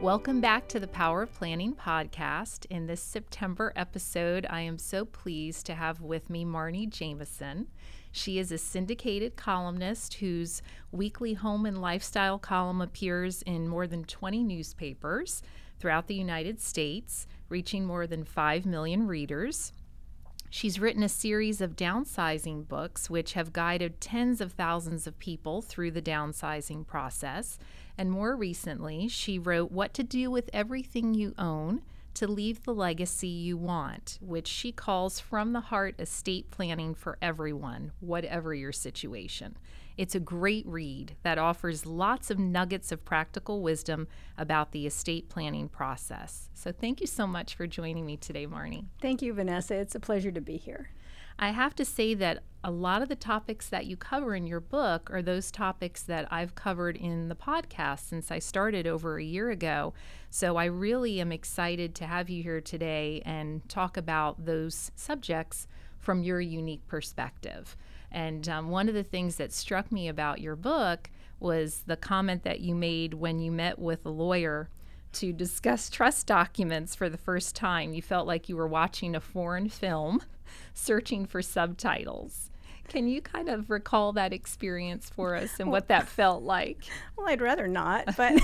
Welcome back to the Power of Planning podcast. In this September episode, I am so pleased to have with me Marni Jameson. She is a syndicated columnist whose weekly home and lifestyle column appears in more than 20 newspapers throughout the United States, reaching more than 5 million readers. She's written a series of downsizing books, which have guided tens of thousands of people through the downsizing process. And more recently, she wrote What to Do with Everything You Own to Leave the Legacy You Want, which she calls From the Heart Estate Planning for Everyone, whatever your situation. It's a great read that offers lots of nuggets of practical wisdom about the estate planning process. So, thank you so much for joining me today, Marni. Thank you, Vanessa. It's a pleasure to be here. I have to say that a lot of the topics that you cover in your book are those topics that I've covered in the podcast since I started over a year ago. So I really am excited to have you here today and talk about those subjects from your unique perspective. And um, one of the things that struck me about your book was the comment that you made when you met with a lawyer to discuss trust documents for the first time. You felt like you were watching a foreign film searching for subtitles. Can you kind of recall that experience for us and what that felt like? Well, I'd rather not, but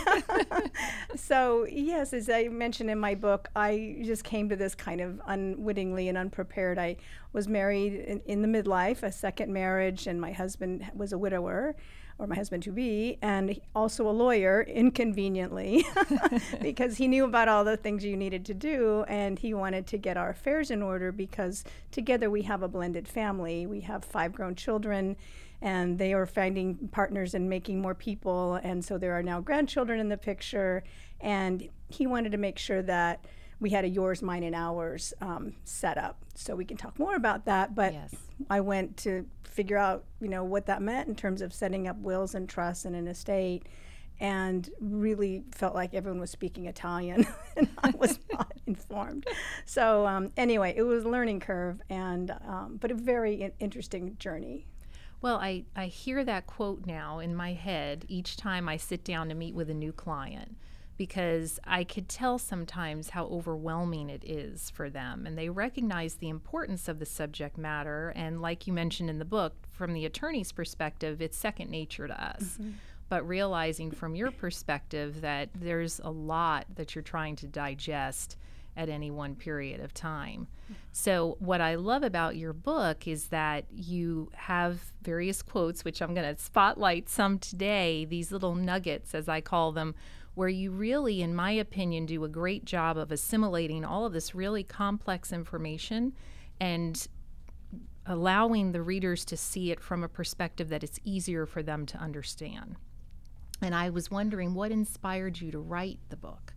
so yes, as I mentioned in my book, I just came to this kind of unwittingly and unprepared. I was married in, in the midlife, a second marriage, and my husband was a widower or my husband to be, and also a lawyer, inconveniently, because he knew about all the things you needed to do, and he wanted to get our affairs in order because together we have a blended family. We have five grown children, and they are finding partners and making more people, and so there are now grandchildren in the picture, and he wanted to make sure that we had a yours, mine, and ours um, set up. So we can talk more about that. But yes. I went to figure out, you know, what that meant in terms of setting up wills and trusts and an estate, and really felt like everyone was speaking Italian, and I was not informed. So um, anyway, it was a learning curve, and um, but a very interesting journey. Well, I, I hear that quote now in my head each time I sit down to meet with a new client because I could tell sometimes how overwhelming it is for them. And they recognize the importance of the subject matter. And, like you mentioned in the book, from the attorney's perspective, it's second nature to us. Mm-hmm. But realizing from your perspective that there's a lot that you're trying to digest at any one period of time. So, what I love about your book is that you have various quotes, which I'm going to spotlight some today, these little nuggets, as I call them, where you really, in my opinion, do a great job of assimilating all of this really complex information and allowing the readers to see it from a perspective that it's easier for them to understand. And I was wondering what inspired you to write the book?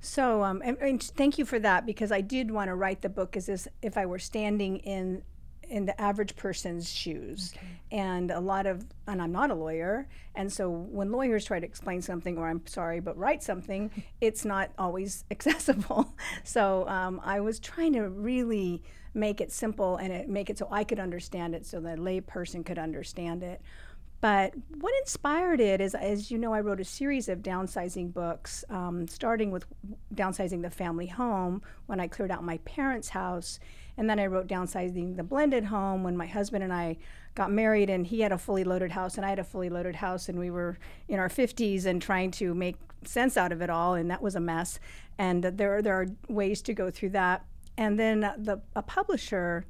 So, um, and, and, thank you for that because I did want to write the book as if I were standing in in the average person's shoes. Okay. And a lot of, and I'm not a lawyer, and so when lawyers try to explain something, or I'm sorry, but write something, it's not always accessible. So um, I was trying to really make it simple and it, make it so I could understand it, so the lay person could understand it. But what inspired it is, as you know, I wrote a series of downsizing books, um, starting with downsizing the family home when I cleared out my parents' house. And then I wrote downsizing the blended home when my husband and I got married and he had a fully loaded house and I had a fully loaded house and we were in our 50s and trying to make sense out of it all and that was a mess. And there, there are ways to go through that. And then the, a publisher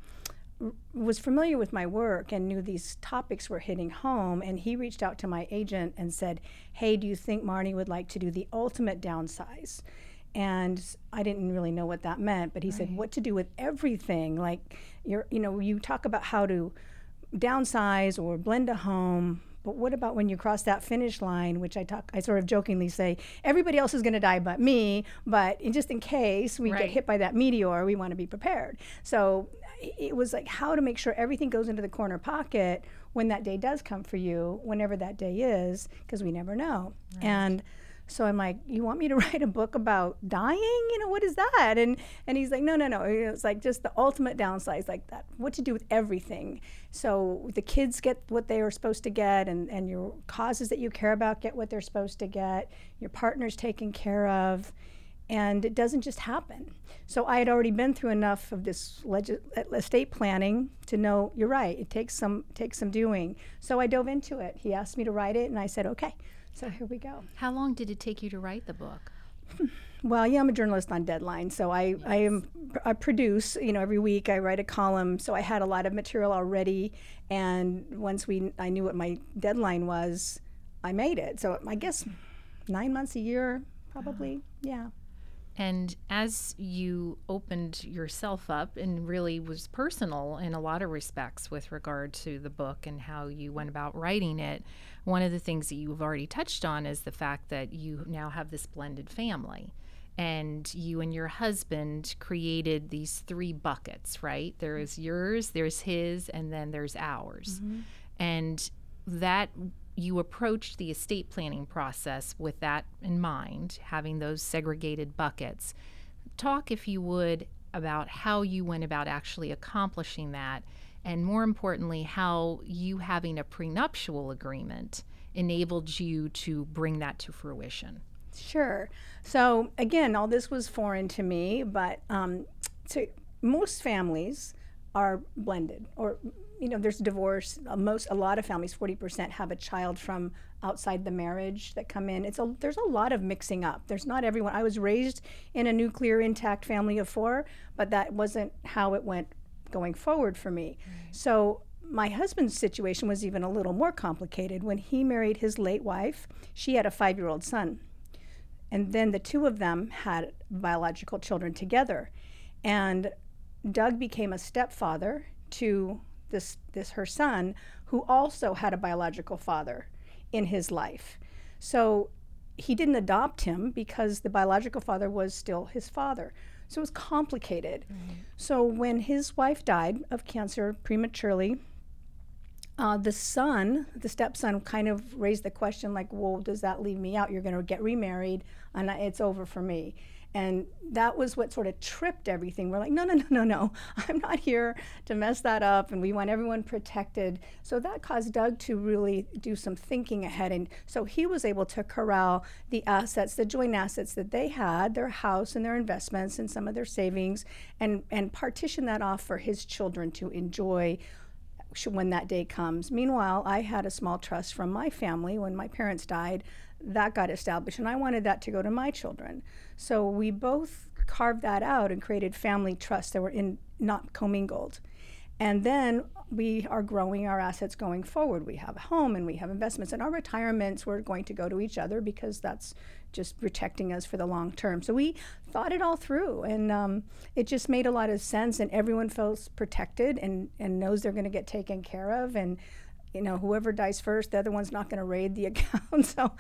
was familiar with my work and knew these topics were hitting home and he reached out to my agent and said hey do you think marni would like to do the ultimate downsize and i didn't really know what that meant but he right. said what to do with everything like you're you know you talk about how to downsize or blend a home but what about when you cross that finish line, which I talk, I sort of jokingly say, everybody else is going to die but me. But in, just in case we right. get hit by that meteor, we want to be prepared. So it was like how to make sure everything goes into the corner pocket when that day does come for you, whenever that day is, because we never know. Right. And So I'm like, you want me to write a book about dying? You know, what is that? And and he's like, no, no, no. It's like just the ultimate downsides, like that. What to do with everything? So the kids get what they are supposed to get, and and your causes that you care about get what they're supposed to get. Your partner's taken care of, and it doesn't just happen. So I had already been through enough of this legis- estate planning to know you're right. It takes some takes some doing. So I dove into it. He asked me to write it, and I said okay. So here we go. How long did it take you to write the book? Hmm. Well, yeah, I'm a journalist on deadline, so I, yes. I am I produce. You know, every week I write a column, so I had a lot of material already. And once we I knew what my deadline was, I made it. So I guess nine months a year, probably. Yeah. And as you opened yourself up and really was personal in a lot of respects with regard to the book and how you went about writing it, one of the things that you've already touched on is the fact that you now have this blended family. And you and your husband created these three buckets, right? There is yours, there's his, and then there's ours. Mm-hmm. And that you approached the estate planning process with that in mind, having those segregated buckets. Talk, if you would, about how you went about actually accomplishing that, and more importantly, how you having a prenuptial agreement enabled you to bring that to fruition. Sure. So, again, all this was foreign to me, but um, to most families are blended or you know, there's divorce. Uh, most, a lot of families, 40% have a child from outside the marriage that come in. It's a, there's a lot of mixing up. There's not everyone. I was raised in a nuclear intact family of four, but that wasn't how it went going forward for me. Right. So my husband's situation was even a little more complicated. When he married his late wife, she had a five year old son. And then the two of them had biological children together. And Doug became a stepfather to this this her son who also had a biological father in his life. So he didn't adopt him because the biological father was still his father. So it was complicated. Mm-hmm. So when his wife died of cancer prematurely, uh, the son, the stepson, kind of raised the question like, well, does that leave me out? You're going to get remarried, and it's over for me. And that was what sort of tripped everything. We're like, no, no, no, no, no. I'm not here to mess that up. And we want everyone protected. So that caused Doug to really do some thinking ahead. And so he was able to corral the assets, the joint assets that they had, their house and their investments and some of their savings, and, and partition that off for his children to enjoy when that day comes. Meanwhile, I had a small trust from my family when my parents died. That got established, and I wanted that to go to my children. So we both carved that out and created family trusts that were in not commingled. And then we are growing our assets going forward. We have a home and we have investments, and our retirements were going to go to each other because that's just protecting us for the long term. So we thought it all through, and um, it just made a lot of sense. And everyone feels protected and, and knows they're going to get taken care of. And you know, whoever dies first, the other one's not going to raid the account. so,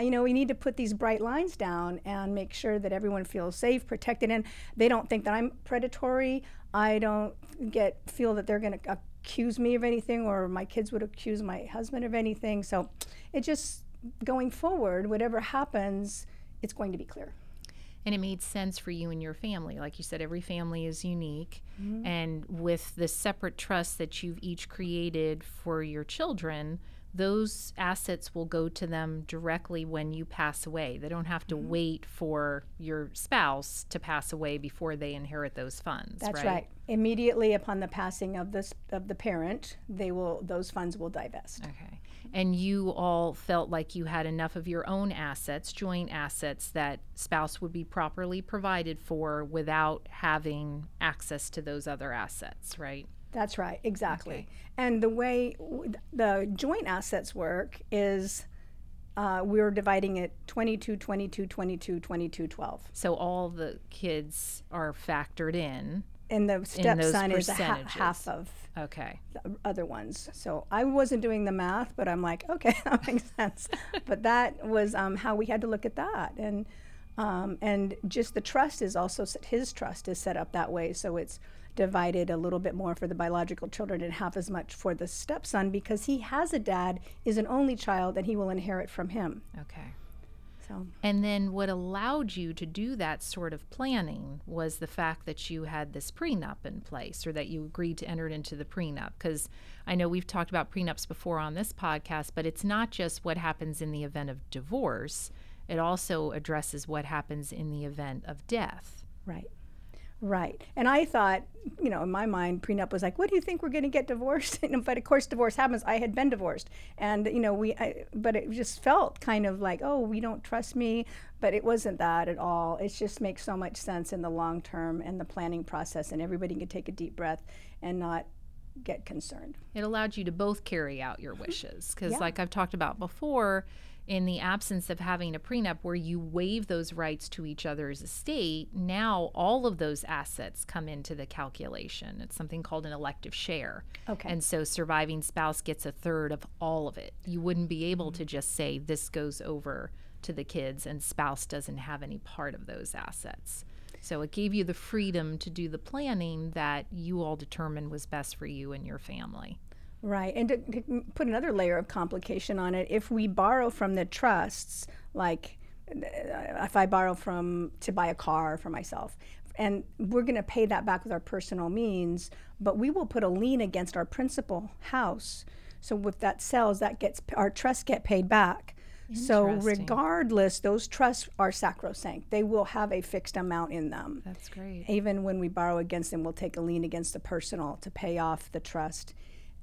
you know, we need to put these bright lines down and make sure that everyone feels safe, protected, and they don't think that I'm predatory. I don't get feel that they're going to accuse me of anything, or my kids would accuse my husband of anything. So, it just going forward, whatever happens, it's going to be clear and it made sense for you and your family. Like you said, every family is unique. Mm-hmm. And with the separate trusts that you've each created for your children, those assets will go to them directly when you pass away. They don't have to mm-hmm. wait for your spouse to pass away before they inherit those funds. That's right. right. Immediately upon the passing of the of the parent, they will those funds will divest. Okay and you all felt like you had enough of your own assets, joint assets, that spouse would be properly provided for without having access to those other assets, right? That's right, exactly. Okay. And the way w- the joint assets work is uh, we're dividing it 22, 22, 22, 22, 12. So all the kids are factored in and the stepson is a ha- half of okay the other ones. So I wasn't doing the math, but I'm like, okay, that makes sense. but that was um, how we had to look at that, and um, and just the trust is also his trust is set up that way, so it's divided a little bit more for the biological children and half as much for the stepson because he has a dad, is an only child, and he will inherit from him. Okay. So And then what allowed you to do that sort of planning was the fact that you had this prenup in place or that you agreed to enter into the prenup. Because I know we've talked about prenups before on this podcast, but it's not just what happens in the event of divorce, it also addresses what happens in the event of death. Right. Right. And I thought, you know, in my mind, prenup was like, what do you think we're going to get divorced? but of course, divorce happens. I had been divorced. And, you know, we, I, but it just felt kind of like, oh, we don't trust me. But it wasn't that at all. It just makes so much sense in the long term and the planning process. And everybody can take a deep breath and not get concerned. It allowed you to both carry out your wishes. Because, Yeah. like I've talked about before, in the absence of having a prenup where you waive those rights to each other's estate, now all of those assets come into the calculation. It's something called an elective share. Okay. And so surviving spouse gets a third of all of it. You wouldn't be able to mm-hmm. just say this goes over to the kids and spouse doesn't have any part of those assets. So it gave you the freedom to do the planning that you all determined was best for you and your family. Right. And to, to put another layer of complication on it, if we borrow from the trusts, like uh, if I borrow from to buy a car for myself, and we're going to pay that back with our personal means, but we will put a lien against our principal house. So if that sells, that gets our trusts get paid back. So regardless, those trusts are sacrosanct. They will have a fixed amount in them That's great. even when we borrow against them, we'll take a lien against the personal to pay off the trust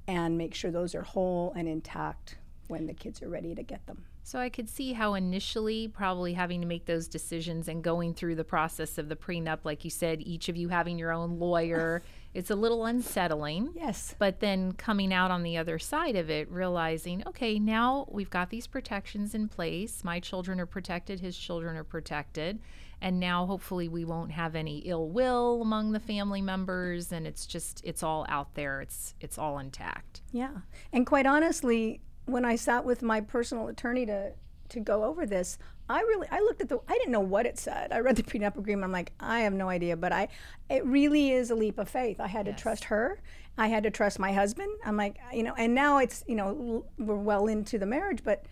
and make sure those are whole and intact when the kids are ready to get them. So I could see how initially probably having to make those decisions and going through the process of the prenup, like you said, each of you having your own lawyer, it's a little unsettling. Yes. But then coming out on the other side of it, realizing, okay, now we've got these protections in place. My children are protected, his children are protected. And now hopefully we won't have any ill will among the family members and it's just it's all out there. It's it's all intact. Yeah. And quite honestly, when I sat with my personal attorney to to go over this, I really I looked at the I didn't know what it said. I read the prenup agreement. I'm like, I have no idea, but I it really is a leap of faith. I had to trust her. I had to trust my husband. I'm like, you know, and now it's, you know, we're well into the marriage, but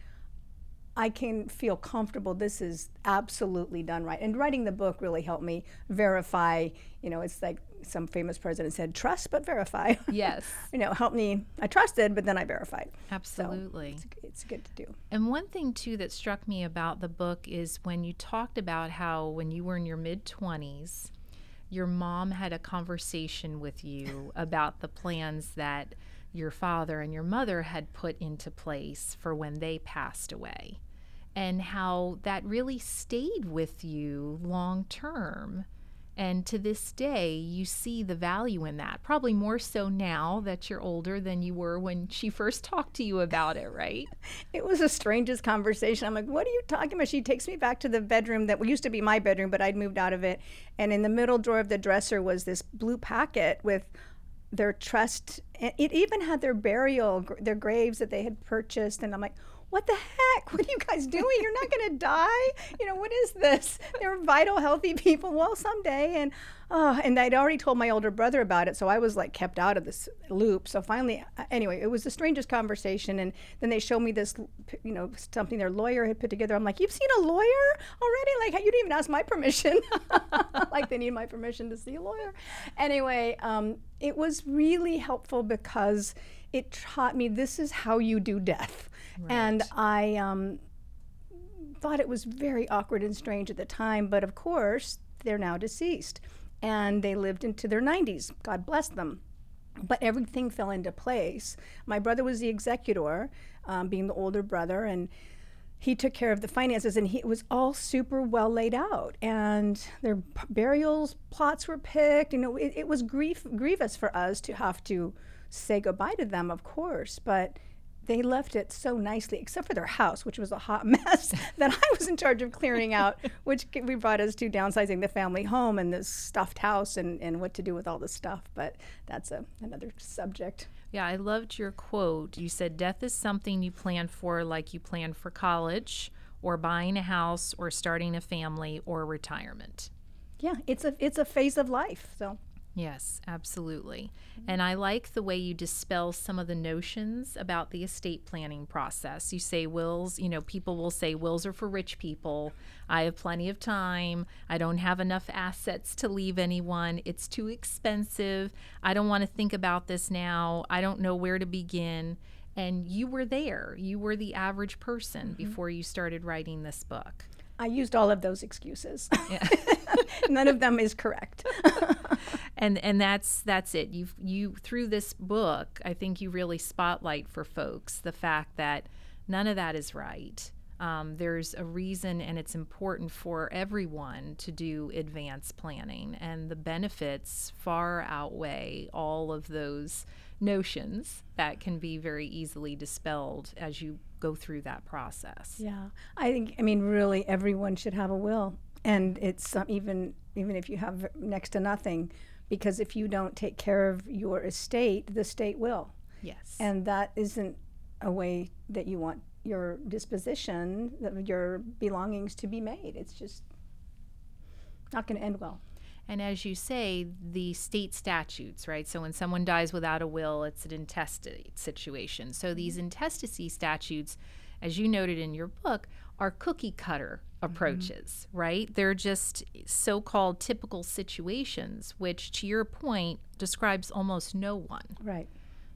I can feel comfortable. This is absolutely done right. And writing the book really helped me verify. You know, it's like some famous president said, "Trust but verify." Yes. you know, help me. I trusted, but then I verified. Absolutely. It's, it's good to do. And one thing, too, that struck me about the book is when you talked about how when you were in your mid 20s, your mom had a conversation with you about the plans that your father and your mother had put into place for when they passed away, and how that really stayed with you long term. And to this day, you see the value in that. Probably more so now that you're older than you were when she first talked to you about it, right? It was the strangest conversation. I'm like, what are you talking about? She takes me back to the bedroom that used to be my bedroom, but I'd moved out of it. And in the middle drawer of the dresser was this blue packet with their trust. It even had their burial, their graves that they had purchased. And I'm like, what the heck? What are you guys doing? You're not going to die? You know, what is this? They're vital, healthy people. Well, someday. And oh, and I'd already told my older brother about it, so I was like kept out of this loop. So finally, uh, anyway, it was the strangest conversation. And then they showed me this, you know, something their lawyer had put together. I'm like, you've seen a lawyer already? Like, you didn't even ask my permission. like they need my permission to see a lawyer. Anyway, um, it was really helpful because it taught me this is how you do death. And I um, thought it was very awkward and strange at the time, but of course, they're now deceased. And they lived into their 90s. God bless them. But everything fell into place. My brother was the executor, um, being the older brother, and he took care of the finances and he, it was all super well laid out and their p- burials plots were picked you know it, it was grief grievous for us to have to say goodbye to them of course but they left it so nicely except for their house which was a hot mess that i was in charge of clearing out which we brought us to downsizing the family home and this stuffed house and, and what to do with all the stuff but that's a, another subject Yeah, I loved your quote. You said, Death is something you plan for like you plan for college, or buying a house, or starting a family, or retirement. yeah it's a it's a phase of life so Yes, absolutely. And I like the way you dispel some of the notions about the estate planning process. You say wills, you know, people will say wills are for rich people. I have plenty of time. I don't have enough assets to leave anyone. It's too expensive. I don't want to think about this now. I don't know where to begin. And you were there. You were the average person mm-hmm. before you started writing this book. I used all of those excuses. None of them is correct. and and that's that's it. You you through this book, I think you really spotlight for folks the fact that none of that is right. Um, there's a reason, and it's important for everyone to do advanced planning, and the benefits far outweigh all of those notions that can be very easily dispelled as you go through that process. Yeah, I think. I mean, really, everyone should have a will, and it's um, even even if you have next to nothing, because if you don't take care of your estate, the state will. Yes. And that isn't a way that you want your disposition, your belongings to be made. It's just not going to end well. And as you say, the state statutes, right? So when someone dies without a will, it's an intestate situation. So these intestacy statutes, as you noted in your book, are cookie cutter approaches, mm-hmm. right? They're just so called typical situations, which to your point describes almost no one. Right.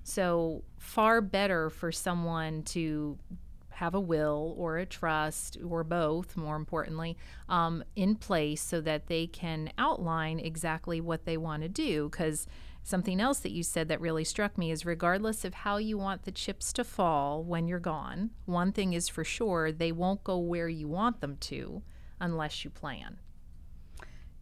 So far better for someone to have a will or a trust or both, more importantly, um, in place so that they can outline exactly what they want to do. Because something else that you said that really struck me is regardless of how you want the chips to fall when you're gone, one thing is for sure they won't go where you want them to unless you plan.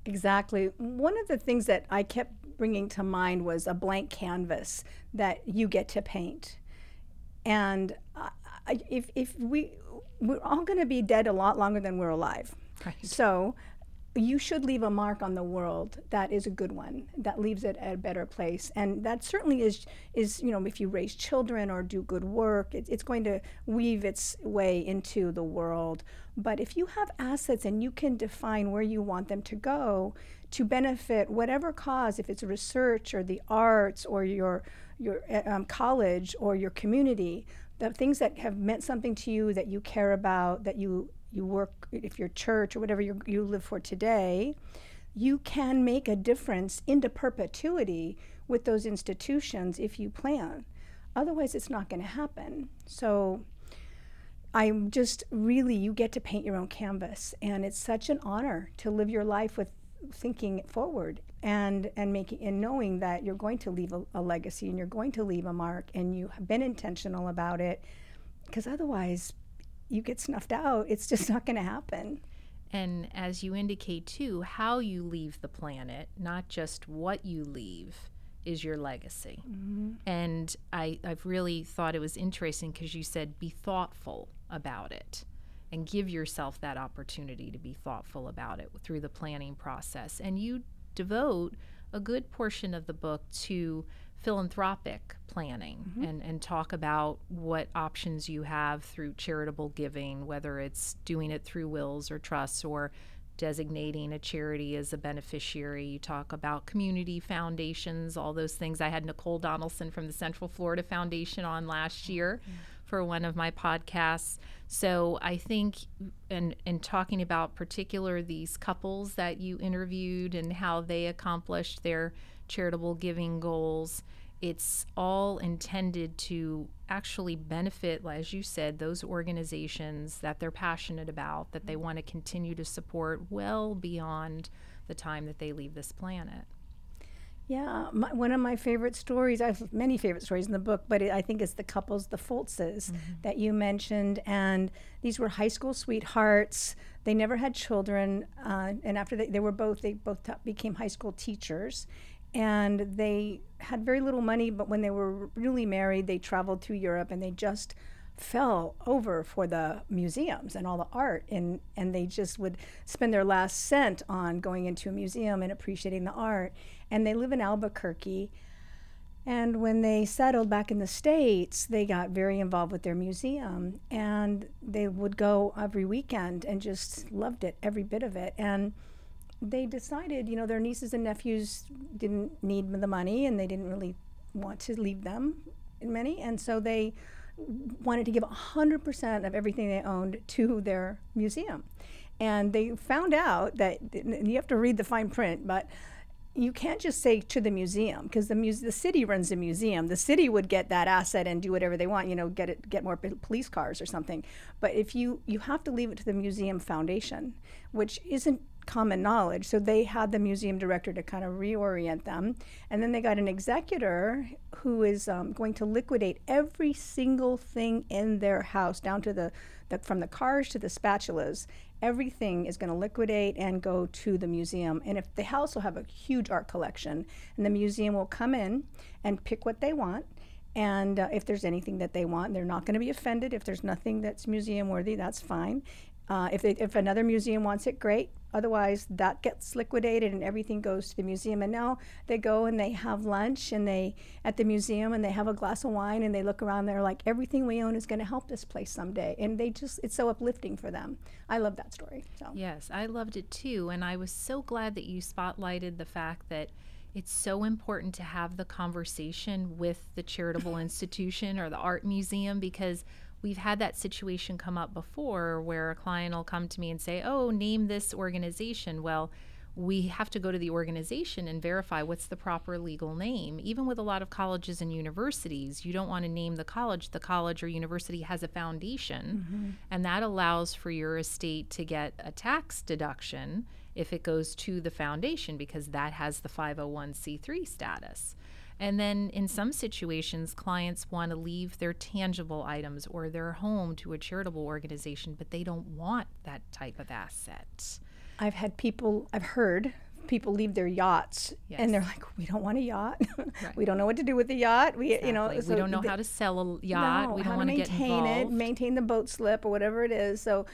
Exactly. One of the things that I kept bringing to mind was a blank canvas that you get to paint. And if if we we're all going to be dead a lot longer than we're alive. Right. So you should leave a mark on the world that is a good one that leaves it at a better place and that certainly is is you know if you raise children or do good work it, it's going to weave its way into the world but if you have assets and you can define where you want them to go to benefit whatever cause if it's research or the arts or your your um, college or your community the things that have meant something to you that you care about that you you work if your church or whatever you, you live for today you can make a difference into perpetuity with those institutions if you plan. Otherwise it's not going to happen. So i'm just really you get to paint your own canvas and it's such an honor to live your life with thinking forward and and making and knowing that you're going to leave a, a legacy and you're going to leave a mark and you have been intentional about it because otherwise you get snuffed out. It's just not going to happen. And as you indicate too how you leave the planet not just what you leave is your legacy. Mm-hmm. and I, i've really thought it was interesting because you said be thoughtful about it and give yourself that opportunity to be thoughtful about it through the planning process. And you devote a good portion of the book to philanthropic planning mm-hmm. and, and talk about what options you have through charitable giving, whether it's doing it through wills or trusts or designating a charity as a beneficiary. You talk about community foundations, all those things. I had Nicole Donaldson from the Central Florida Foundation on last year. Mm-hmm for one of my podcasts. So I think, and in talking about particular these couples that you interviewed and how they accomplished their charitable giving goals, it's all intended to actually benefit, as you said, those organizations that they're passionate about, that they mm-hmm. want to continue to support well beyond the time that they leave this planet. Yeah, my, one of my favorite stories. I have many favorite stories in the book, but it, I think it's the couples, the Fultzes, mm-hmm. that you mentioned, and these were high school sweethearts. They never had children, uh, and after they, they were both, they both t- became high school teachers, and they had very little money. But when they were newly married, they traveled through Europe, and they just fell over for the museums and all the art and and they just would spend their last cent on going into a museum and appreciating the art and they live in Albuquerque and when they settled back in the states they got very involved with their museum and they would go every weekend and just loved it every bit of it and they decided, you know, their nieces and nephews didn't need the money and they didn't really want to leave them many. And so they wanted to give 100% of everything they owned to their museum. And they found out that you have to read the fine print, but you can't just say to the museum because the the city runs the museum. The city would get that asset and do whatever they want, you know, get it get more police cars or something. But if you you have to leave it to the museum foundation, which isn't common knowledge. So they had the museum director to kind of reorient them. And then they got an executor who is um, going to liquidate every single thing in their house, down to the, the from the cars to the spatulas. Everything is going to liquidate and go to the museum. And if the house will have a huge art collection, and the museum will come in and pick what they want. And uh, if there's anything that they want, they're not going to be offended. If there's nothing that's museum worthy, that's fine. Uh, if, they, if another museum wants it, great. Otherwise, that gets liquidated and everything goes to the museum. And now they go and they have lunch and they at the museum and they have a glass of wine and they look around. They're like, everything we own is going to help this place someday. And they just, it's so uplifting for them. I love that story. So. Yes, I loved it too. And I was so glad that you spotlighted the fact that it's so important to have the conversation with the charitable institution or the art museum because we've had that situation come up before where a client will come to me and say, Oh, name this organization. Well, we have to go to the organization and verify what's the proper legal name. Even with a lot of colleges and universities, you don't want to name the college. The college or university has a foundation, mm-hmm. and that allows for your estate to get a tax deduction if it goes to the foundation because that has the 501c3 status. And then in some situations, clients want to leave their tangible items or their home to a charitable organization, but they don't want that type of asset. I've had people, I've heard people leave their yachts yes. and they're like we don't want a yacht right. we don't know what to do with the yacht we exactly. you know so we don't know how to sell a yacht no, we don't want to maintain it maintain the boat slip or whatever it is so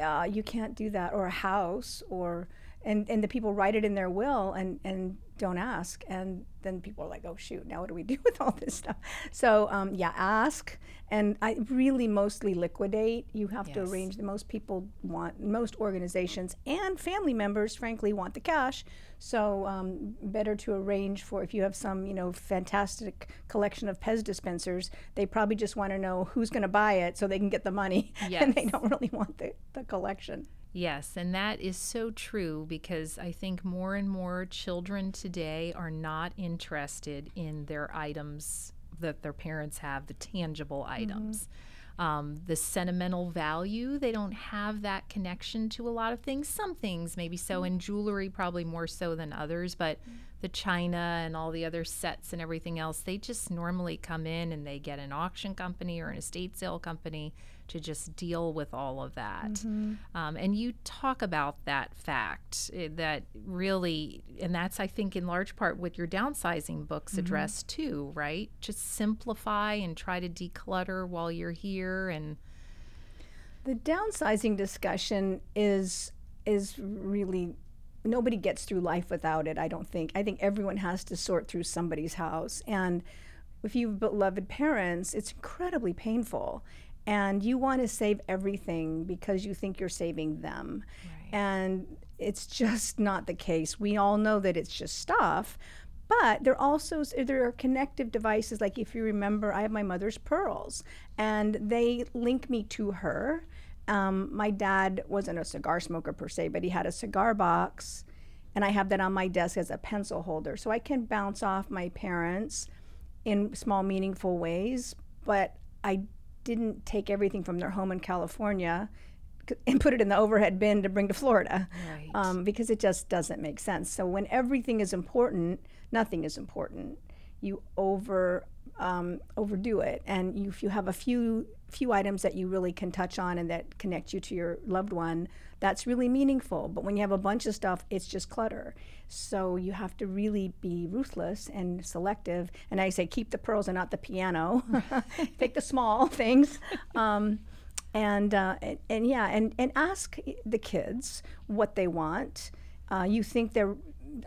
uh, you can't do that or a house or and and the people write it in their will and and don't ask. And then people are like oh shoot now what do we do with all this stuff? So um, yeah ask. And i really mostly liquidate. You have yes. to arrange the most people want most organizations and family members frankly want the cash. So um, better to arrange for if you have some you know fantastic collection of pez dispensers they probably just want to know who's going to buy it so they can get the money. Yes. and they don't really want the, the collection Yes, and that is so true because I think more and more children today are not interested in their items that their parents have, the tangible mm-hmm. items. Um, the sentimental value, they don't have that connection to a lot of things. Some things, maybe so, mm-hmm. in jewelry, probably more so than others, but mm-hmm. the china and all the other sets and everything else, they just normally come in and they get an auction company or an estate sale company to just deal with all of that. Mm-hmm. Um, and you talk about that fact eh, that really, and that's, I think, in large part what your downsizing books mm-hmm. address too, right? Just simplify and try to declutter while you're here. And the downsizing discussion is is really nobody gets through life without it. I don't think. I think everyone has to sort through somebody's house and if you've beloved parents, it's incredibly painful and you want to save everything because you think you're saving them. Right. And it's just not the case. We all know that it's just stuff, but there also there are connective devices like if you remember I have my mother's pearls and they link me to her. Um, my dad wasn't a cigar smoker per se, but he had a cigar box and I have that on my desk as a pencil holder. So I can bounce off my parents in small meaningful ways, but I didn't take everything from their home in California and put it in the overhead bin to bring to Florida right. um, because it just doesn't make sense. So when everything is important, nothing is important. You over um, overdo it, and you, if you have a few few items that you really can touch on and that connect you to your loved one, that's really meaningful. But when you have a bunch of stuff, it's just clutter. So you have to really be ruthless and selective. And I say keep the pearls and not the piano. Pick the small things. Um, and, uh, and, and yeah, and, and ask the kids what they want. Uh, you think they're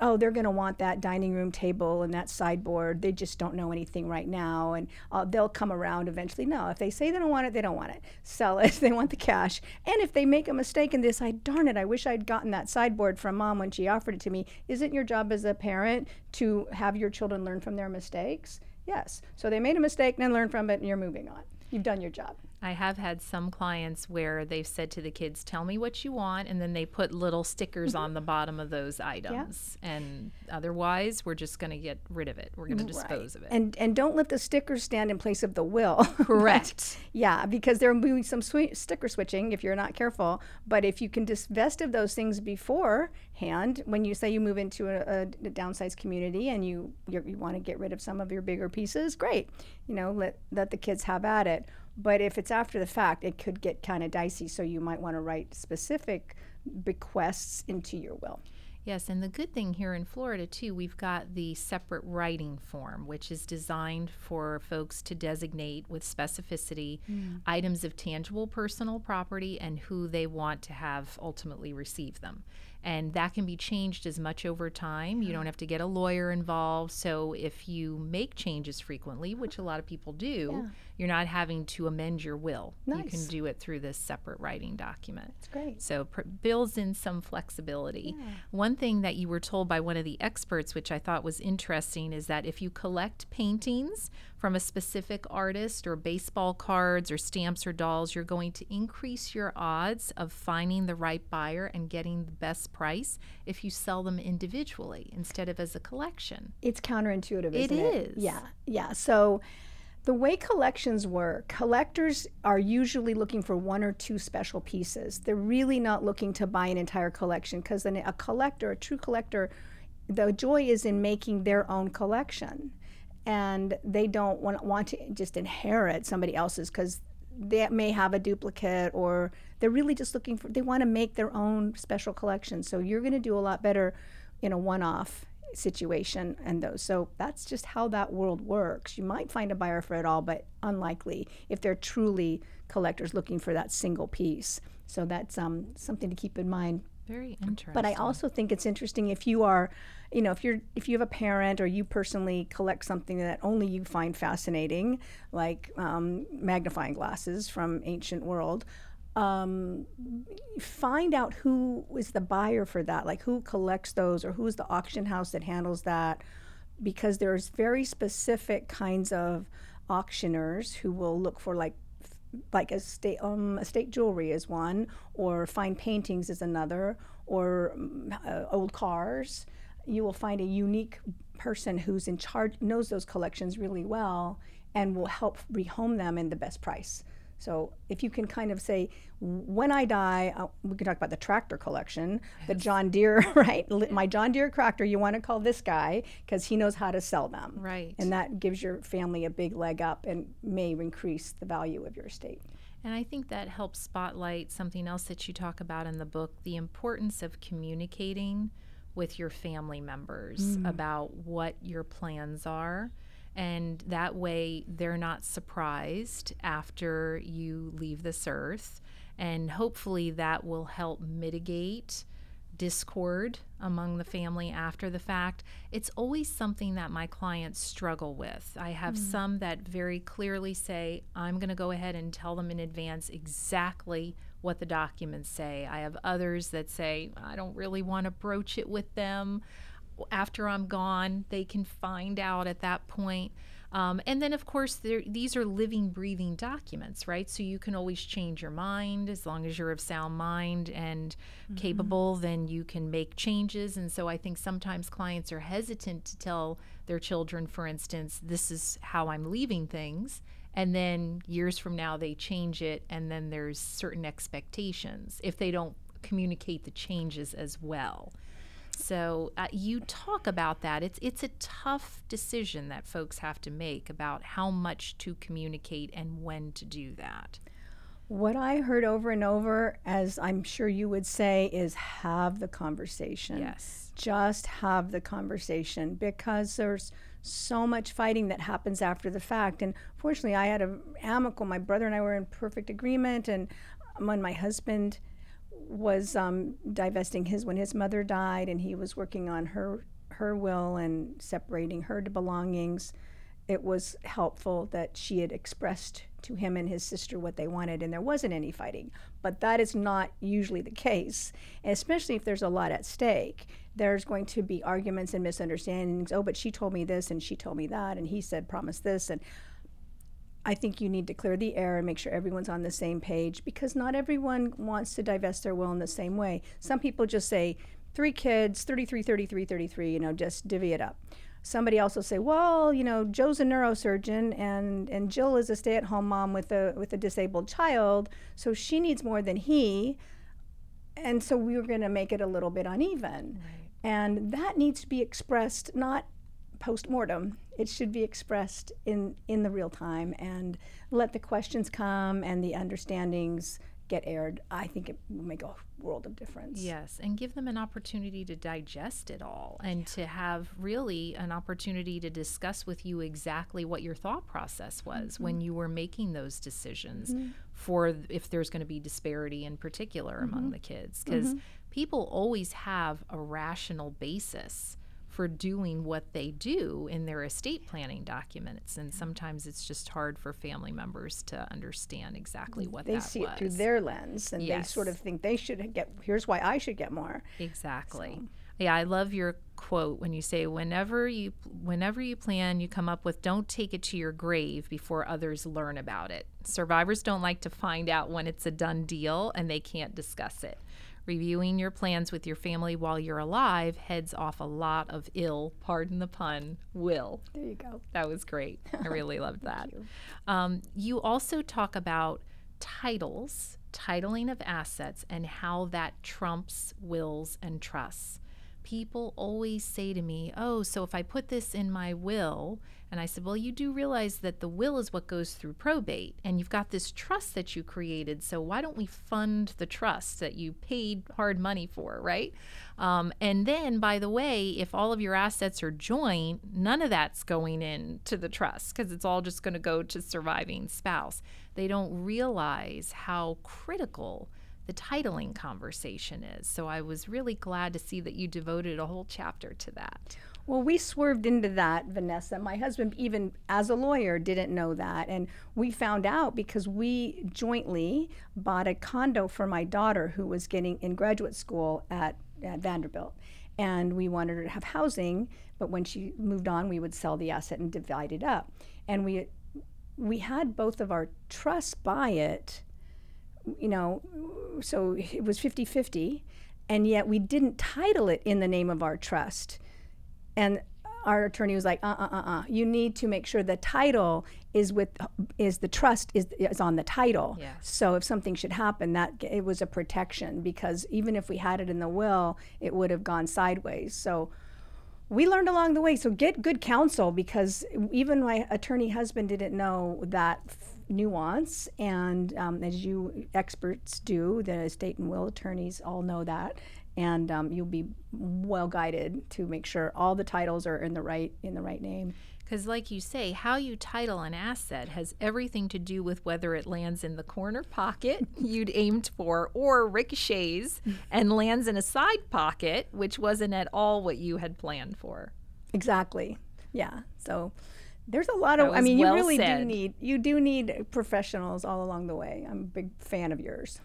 oh, they're going to want that dining room table and that sideboard. They just don't know anything right now, and uh, they'll come around eventually. No, if they say they don't want it, they don't want it. Sell it. they want the cash. And if they make a mistake and decide, darn it, I wish I'd gotten that sideboard from mom when she offered it to me, isn't your job as a parent to have your children learn from their mistakes? Yes. So they made a mistake and learn from it, and you're moving on. You've done your job. I have had some clients where they've said to the kids, "Tell me what you want," and then they put little stickers mm-hmm. on the bottom of those items. Yeah. And otherwise, we're just going to get rid of it. We're going to dispose right. of it. And and don't let the stickers stand in place of the will. Correct. but, yeah, because there will be some sweet sticker switching if you're not careful. But if you can divest of those things beforehand, when you say you move into a, a, a downsized community and you you want to get rid of some of your bigger pieces, great. You know, let let the kids have at it but if it's after the fact, it could get kind of dicey. So you might want to write specific bequests into your will. Yes, and the good thing here in Florida, too, we've got the separate writing form, which is designed for folks to designate with specificity mm. items of tangible personal property and who they want to have ultimately receive them and that can be changed as much over time. You don't have to get a lawyer involved. So if you make changes frequently, which a lot of people do, yeah. You're not having to amend your will. Nice. You can do it through this separate writing document. That's great. So pr- builds in some flexibility. Yeah. One thing that you were told by one of the experts, which I thought was interesting, is that if you collect paintings from a specific artist or baseball cards or stamps or dolls, you're going to increase your odds of finding the right buyer and getting the best price if you sell them individually instead of as a collection. It's counterintuitive, isn't it? It is. Yeah. Yeah. So the way collections work, collectors are usually looking for one or two special pieces. They're really not looking to buy an entire collection because then a collector, a true collector, the joy is in making their own collection and they don't want, want to just inherit somebody else's because they may have a duplicate or they're really just looking for they want to make their own special collection so you're going to do a lot better in a one-off situation and those so that's just how that world works you might find a buyer for it all but unlikely if they're truly collectors looking for that single piece so that's um, something to keep in mind very interesting. But I also think it's interesting if you are, you know, if you're if you have a parent or you personally collect something that only you find fascinating, like um, magnifying glasses from ancient world. Um, find out who is the buyer for that, like who collects those, or who's the auction house that handles that, because there's very specific kinds of auctioners who will look for like like estate, um, estate jewelry is one, or fine paintings is another, or uh, old cars. You will find a unique person who's in charge, knows those collections really well, and will help rehome them in the best price. So if you can kind of say, when I die, uh, we can talk about the tractor collection, yes. the John Deere, right? My John Deere tractor, you want to call this guy because he knows how to sell them. Right. And that gives your family a big leg up and may increase the value of your estate. And I think that helps spotlight something else that you talk about in the book the importance of communicating with your family members mm. about what your plans are and that way they're not surprised after you leave this earth. And hopefully that will help mitigate discord among the family after the fact. It's always something that my clients struggle with. I have mm. some that very clearly say, I'm going to go ahead and tell them in advance exactly what the documents say. I have others that say, I don't really want to broach it with them after I'm gone, they can find out at that point. Um, and then, of course, these are living, breathing documents, right? So you can always change your mind as long as you're of sound mind and mm-hmm. capable, then you can make changes. And so I think sometimes clients are hesitant to tell their children, for instance, this is how I'm leaving things. And then years from now, they change it, and then there's certain expectations if they don't communicate the changes as well. So uh, you talk about that. It's it's a tough decision that folks have to make about how much to communicate and when to do that. What I heard over and over, as I'm sure you would say, is have the conversation. Yes. Just have the conversation because there's so much fighting that happens after the fact. And fortunately, I had a amicable. My brother and I were in perfect agreement, and when my husband was um, divesting his when his mother died, and he was working on her her will and separating her belongings. It was helpful that she had expressed to him and his sister what they wanted, and there wasn't any fighting. But that is not usually the case, especially if there's a lot at stake. There's going to be arguments and misunderstandings. Oh, but she told me this, and she told me that, and he said promise this, and I think you need to clear the air and make sure everyone's on the same page because not everyone wants to divest their will in the same way. Some people just say, three kids, 33, 33, 33, you know, just divvy it up. Somebody else will say, well, you know, Joe's a neurosurgeon and, and Jill is a stay at home mom with a, with a disabled child, so she needs more than he. And so we were going to make it a little bit uneven. Right. And that needs to be expressed not post mortem. It should be expressed in in the real time and let the questions come and the understandings get aired. I think it will make a world of difference. Yes, and give them an opportunity to digest it all and yeah. to have really an opportunity to discuss with you exactly what your thought process was mm-hmm. when you were making those decisions mm-hmm. for if there's going to be disparity in particular mm-hmm. among the kids because mm-hmm. people always have a rational basis for doing what they do in their estate planning documents. And sometimes it's just hard for family members to understand exactly what they see was. it through their lens, and yes. they sort of think they should get. Here's why I should get more. Exactly. So. Yeah, I love your quote when you say whenever you whenever you plan you come up with don't take it to your grave before others learn about it survivors don't like to find out when it's a done deal and they can't discuss it Reviewing your plans with your family while you're alive heads off a lot of ill, pardon the pun, will. There you go. That was great. I really loved that. You. Um, you also talk about titles, titling of assets, and how that trumps wills and trusts. People always say to me, Oh, so if I put this in my will and I said, Well, you do realize that the will is what goes through probate, and you've got this trust that you created. So why don't we fund the trust that you paid hard money for, right? Um, and then, by the way, if all of your assets are joint, none of that's going into the trust because it's all just going to go to surviving spouse. They don't realize how critical the titling conversation is. So I was really glad to see that you devoted a whole chapter to that. Well, we swerved into that, Vanessa. My husband, even as a lawyer, didn't know that. And we found out because we jointly bought a condo for my daughter who was getting in graduate school at, at Vanderbilt. And we wanted her to have housing, but when she moved on, we would sell the asset and divide it up. And we we had both of our trusts buy it, you know, so it was 50 50, and yet we didn't title it in the name of our trust and our attorney was like, uh, uh, uh, uh. You need to make sure the title is with is the trust is is on the title. Yes. So if something should happen, that it was a protection because even if we had it in the will, it would have gone sideways. So we learned along the way. So get good counsel because even my attorney husband didn't know that nuance. And um, as you experts do, the estate and will attorneys all know that and um, you'll be well guided to make sure all the titles are in the right in the right name because like you say how you title an asset has everything to do with whether it lands in the corner pocket you'd aimed for or ricochets and lands in a side pocket which wasn't at all what you had planned for exactly yeah so there's a lot of i mean well you really said. do need you do need professionals all along the way i'm a big fan of yours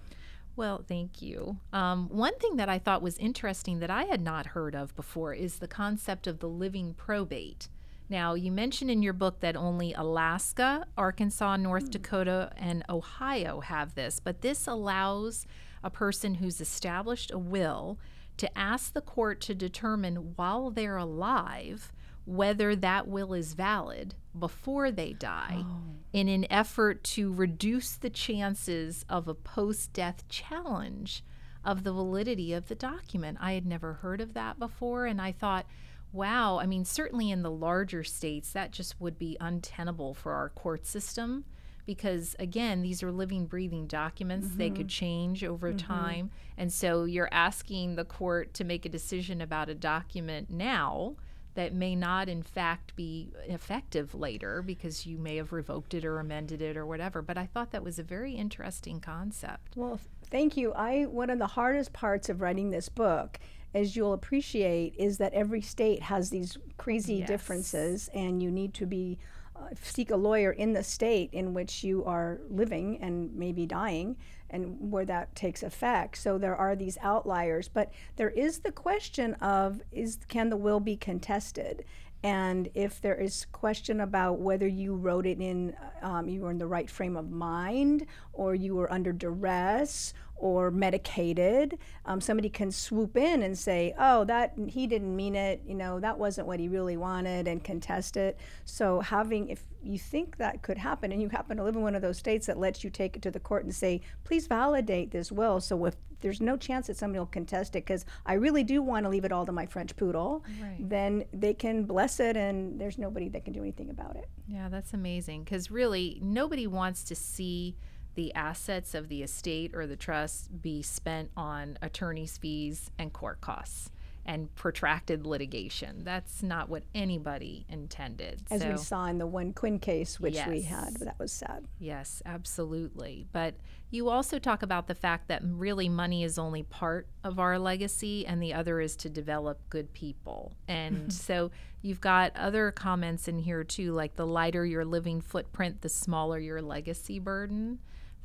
well, thank you. Um, one thing that I thought was interesting that I had not heard of before is the concept of the living probate. Now, you mentioned in your book that only Alaska, Arkansas, North mm. Dakota, and Ohio have this, but this allows a person who's established a will to ask the court to determine while they're alive whether that will is valid before they die oh. in an effort to reduce the chances of a post death challenge of the validity of the document. I had never heard of that before, and I thought, wow, I mean, certainly in the larger states, that just would be untenable for our court system because again these are living breathing documents mm-hmm. they could change over mm-hmm. time and so you're asking the court to make a decision about a document now that may not, in fact, be effective later because you may have revoked it or amended it or whatever. But I thought that was a very interesting concept. Well, thank you. I one of the hardest parts of writing this book, as you'll appreciate, is that every state has these crazy Yes. differences, and you need to be uh, seek a lawyer in the state in which you are living and maybe dying and where that takes effect. So there are these outliers but there is the question of is can the will be contested? And if there is question about whether you wrote it in um, you were in the right frame of mind or you were under duress or medicated um, somebody can swoop in and say oh that he didn't mean it you know that wasn't what he really wanted and contest it. So having if you think that could happen and you happen to live in one of those states that lets you take it to the court and say please validate this will. So if there's no chance that somebody will contest it because i really do want to leave it all to my french poodle Right. then they can bless it and there's nobody that can do anything about it. Yeah, that's amazing because really nobody wants to see the assets of the estate or the trust be spent on attorney's fees and court costs and protracted litigation. That's not what anybody intended. as so, we saw in the one quinn case which we had that was sad Yes, absolutely. But you also talk about the fact that really money is only part of our legacy and the other is to develop good people. And so you've got other comments in here too, like the lighter your living footprint, the smaller your legacy burden.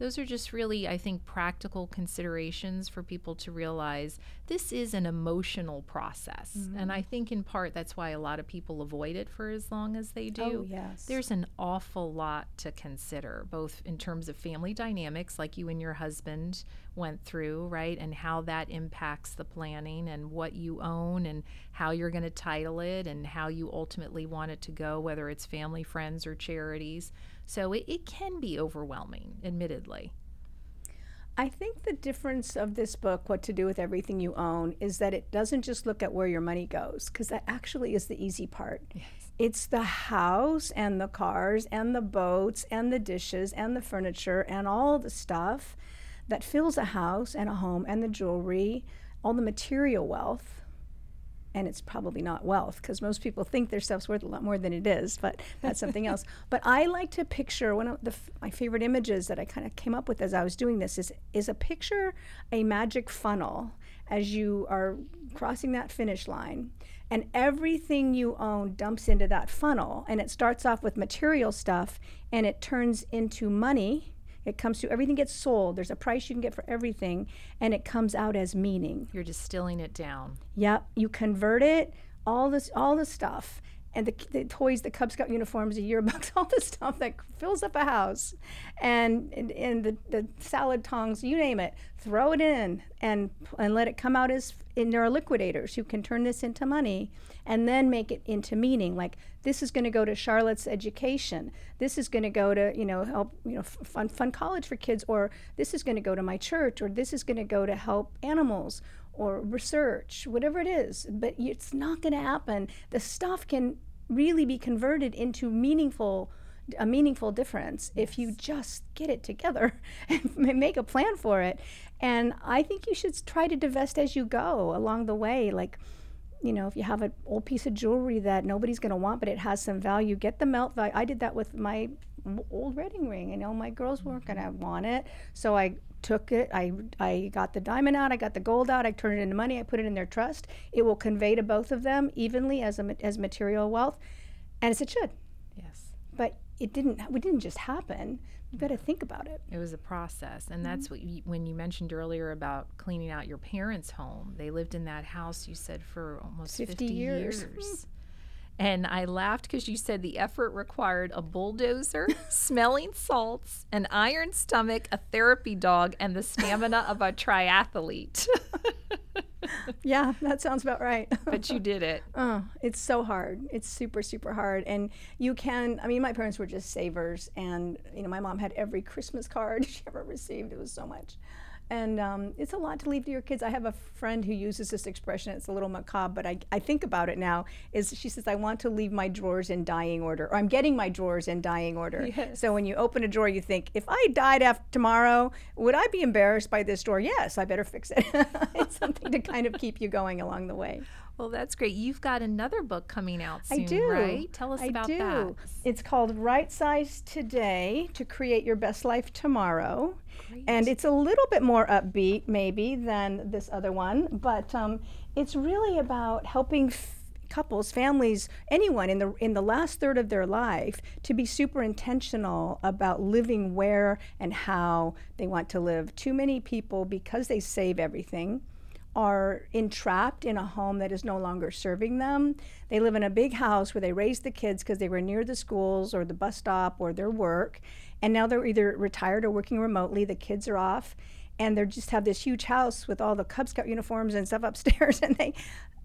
Those are just really, I think, practical considerations for people to realize this is an emotional process. And mm-hmm. I think in part that's why a lot of people avoid it for as long as they do oh yes there's an awful lot to consider, both in terms of family dynamics, like you and your husband went through, right? And how that impacts the planning and what you own and how you're going to title it and how you ultimately want it to go, whether it's family, friends, or charities. So it, it can be overwhelming, admittedly. I think the difference of this book, What to Do with Everything You Own, is that it doesn't just look at where your money goes, because that actually is the easy part. Yes. It's the house and the cars and the boats and the dishes and the furniture and all the stuff that fills a house and a home and the jewelry, all the material wealth. And it's probably not wealth because most people think their stuff's worth a lot more than it is, but that's something else. But I like to picture one of the, f- my favorite images that I kind of came up with as I was doing this is, is a picture a magic funnel as you are crossing that finish line and everything you own dumps into that funnel and it starts off with material stuff and it turns into money it comes to everything gets sold. There's a price you can get for everything and it comes out as meaning. You're distilling it down. Yep, you convert it, all this, all the stuff, and the, the toys, the Cub Scout uniforms, the yearbooks, all the stuff that fills up a house, and and, and the, the salad tongs, you name it, throw it in and and let it come out as and there are liquidators. Who can turn this into money and then make it into meaning. Like this is going to go to Charlotte's education. This is going to go to you know help you know f- fun fun college for kids, or this is going to go to my church, or this is going to go to help animals or research, whatever it is. But it's not going to happen. The stuff can really be converted into meaningful a meaningful difference if you just get it together and make a plan for it. And I think you should try to divest as you go along the way. Like, you know, if you have an old piece of jewelry that nobody's going to want, but it has some value, get the melt value. I did that with my old wedding ring. I know oh, my girls weren't going to want it, so I took it. I I got the diamond out. I got the gold out. I turned it into money. I put it in their trust. It will convey to both of them evenly as a as material wealth, and as it should. Yes. But it didn't. It didn't just happen. You've got to think about it. It was a process. And that's mm-hmm. what you, when you mentioned earlier about cleaning out your parents' home, they lived in that house, you said, for almost 50, 50 years. years. And I laughed because you said the effort required a bulldozer, smelling salts, an iron stomach, a therapy dog, and the stamina of a triathlete. Yeah, that sounds about right. but you did it. Oh, it's so hard. It's super, super hard. And you can, I mean, my parents were just savers. And, you know, my mom had every Christmas card she ever received. It was so much. And um, it's a lot to leave to your kids. I have a friend who uses this expression. It's a little macabre, but I, I think about it now. Is she says I want to leave my drawers in dying order, or I'm getting my drawers in dying order. Yes. So when you open a drawer, you think, if I died after tomorrow, would I be embarrassed by this drawer? Yes, I better fix it. it's something to kind of keep you going along the way. Well, that's great. You've got another book coming out soon, I do. right? Tell us I about do. that. It's called Right Size Today to Create Your Best Life Tomorrow. Great. And it's a little bit more upbeat, maybe, than this other one, but um, it's really about helping. F- couples families anyone in the in the last third of their life to be super intentional about living where and how they want to live too many people because they save everything are entrapped in a home that is no longer serving them. They live in a big house where they raised the kids because they were near the schools or the bus stop or their work. And now they're either retired or working remotely. The kids are off. And they just have this huge house with all the Cub Scout uniforms and stuff upstairs. And they,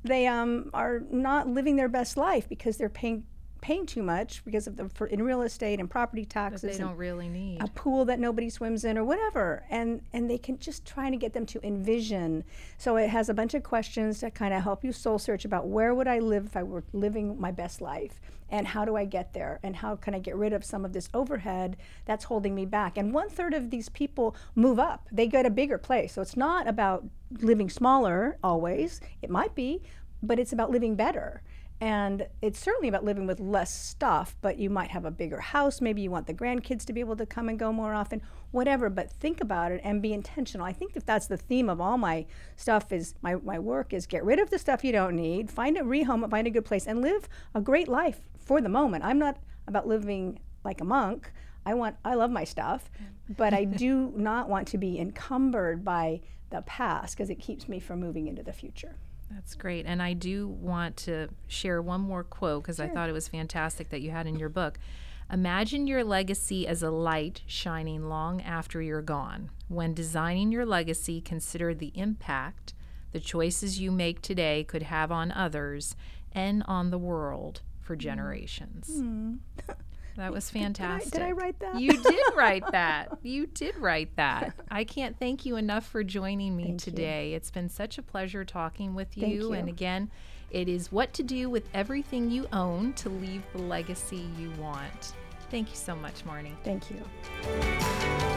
they um, are not living their best life because they're paying paying too much because of the for, in real estate and property That taxes they don't really need. a pool that nobody swims in or whatever. And and they can just trying to get them to envision. So it has a bunch of questions that kind of help you soul search about where would i live if i were living my best life? And how do i get there? And how can i get rid of some of this overhead that's holding me back? And one third of these people move up. They get a bigger place. So it's not about living smaller always. It might be but it's about living better and it's certainly about living with less stuff, but you might have a bigger house. Maybe you want the grandkids to be able to come and go more often, whatever. But think about it and be intentional. I think if that's the theme of all my stuff is my, my work is get rid of the stuff you don't need, find a rehome, find a good place, and live a great life for the moment. I'm not about living like a monk. I want I love my stuff, but I do not want to be encumbered by the past because it keeps me from moving into the future. That's great. And I do want to share one more quote because I thought it was fantastic that you had in your book. Imagine your legacy as a light shining long after you're gone. When designing your legacy, consider the impact the choices you make today could have on others and on the world for mm. generations. Hmm. That was Hmm. Did I, fantastic. did I write that? You did write that. You did write that. I can't thank you enough for joining me Thank you. today. It's been such a pleasure talking with you. Thank And again, it is what to do with everything you own to leave the legacy you want. Thank you so much, Marni. Thank you.